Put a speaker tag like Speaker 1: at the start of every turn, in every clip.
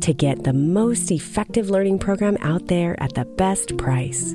Speaker 1: to get the most effective learning program out there at the best price.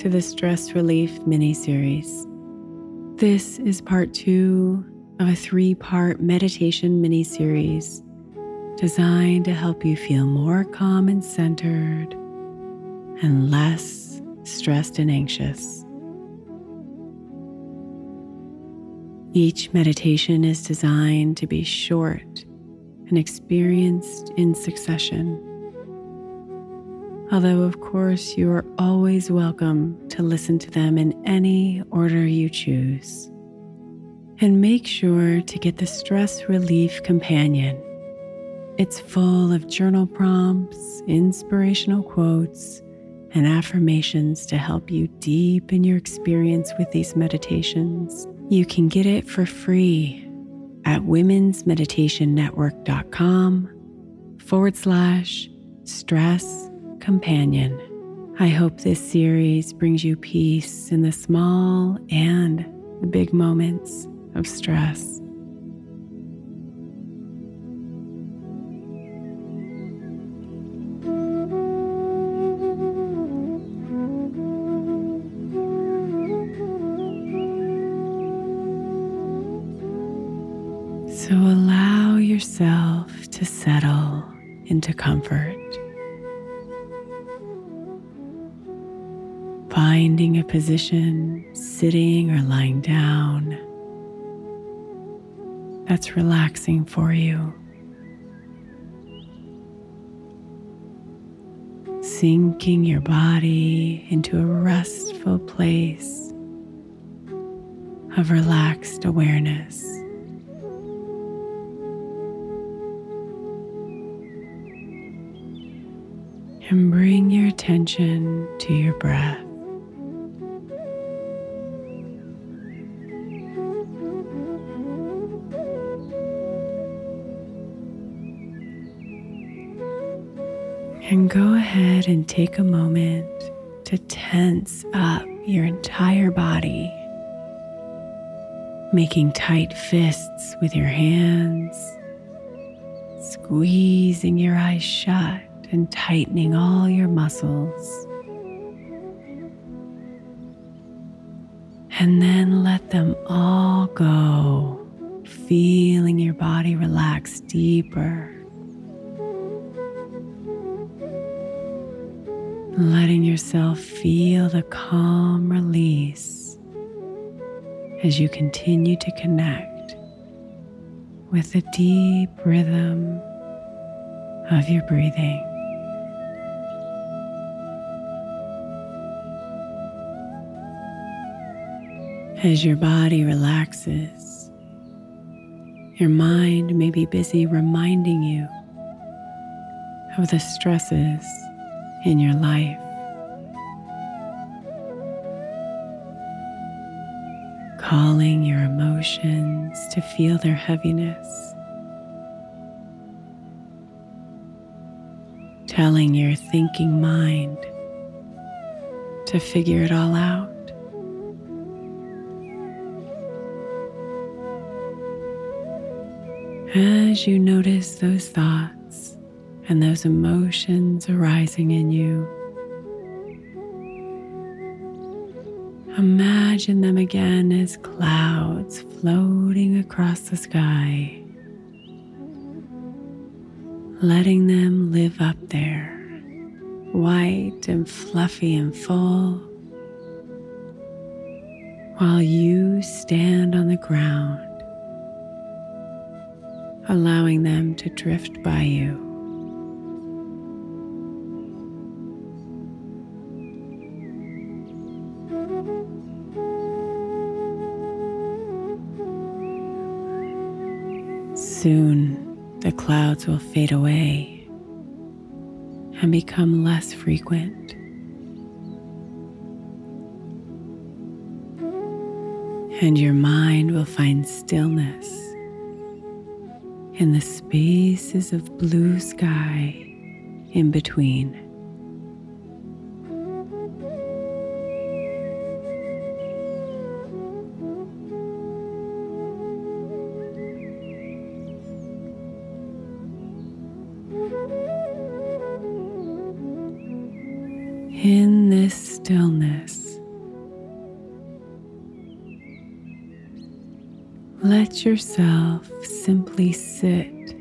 Speaker 1: to the Stress Relief mini series. This is part two of a three part meditation mini series designed to help you feel more calm and centered and less stressed and anxious. Each meditation is designed to be short and experienced in succession although, of course, you are always welcome to listen to them in any order you choose. And make sure to get the Stress Relief Companion. It's full of journal prompts, inspirational quotes, and affirmations to help you deepen your experience with these meditations. You can get it for free at womensmeditationnetwork.com forward slash stress companion. I hope this series brings you peace in the small and the big moments of stress. So allow yourself to settle into comfort. Finding a position, sitting or lying down, that's relaxing for you. Sinking your body into a restful place of relaxed awareness. And bring your attention to your breath. And go ahead and take a moment to tense up your entire body, making tight fists with your hands, squeezing your eyes shut and tightening all your muscles. And then let them all go, feeling your body relax deeper letting yourself feel the calm release as you continue to connect with the deep rhythm of your breathing. As your body relaxes, your mind may be busy reminding you of the stresses in your life. Calling your emotions to feel their heaviness. Telling your thinking mind to figure it all out. As you notice those thoughts, and those emotions arising in you. Imagine them again as clouds floating across the sky, letting them live up there, white and fluffy and full, while you stand on the ground, allowing them to drift by you. Soon the clouds will fade away and become less frequent. And your mind will find stillness in the spaces of blue sky in between. Stillness, let yourself simply sit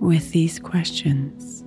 Speaker 1: with these questions.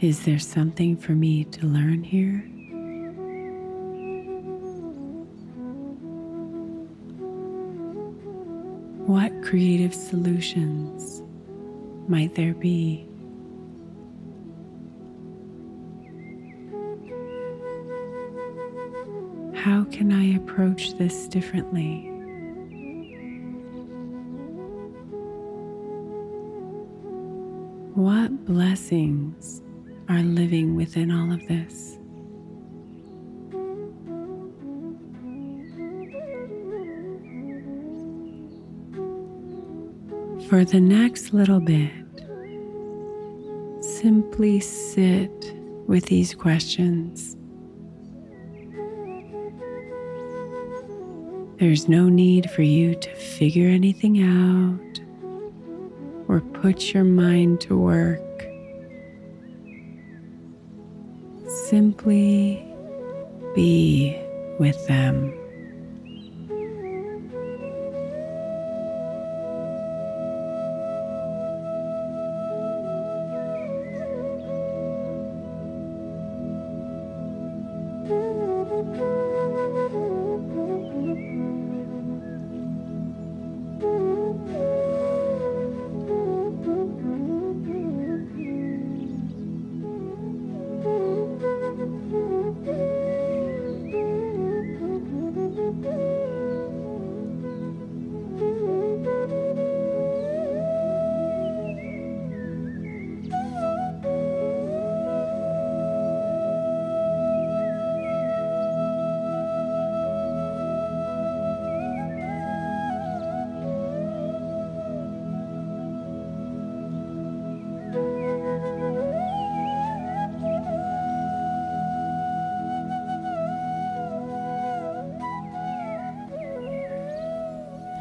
Speaker 1: Is there something for me to learn here? What creative solutions might there be? How can I approach this differently? What blessings are living within all of this? For the next little bit, simply sit with these questions. There's no need for you to figure anything out or put your mind to work. Simply be with them.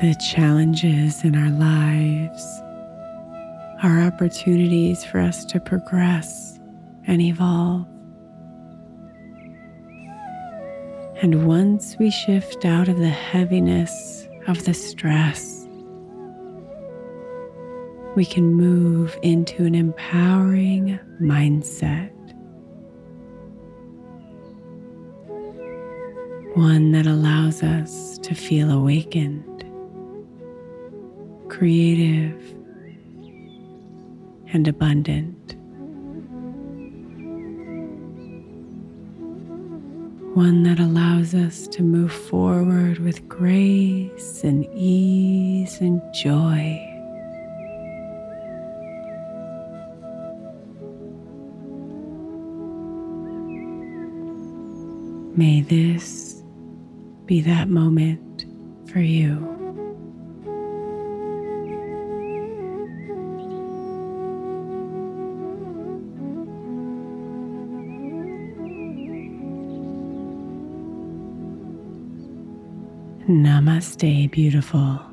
Speaker 1: The challenges in our lives are opportunities for us to progress and evolve. And once we shift out of the heaviness of the stress, we can move into an empowering mindset. One that allows us to feel awakened creative, and abundant. One that allows us to move forward with grace and ease and joy. May this be that moment for you. Namaste, beautiful.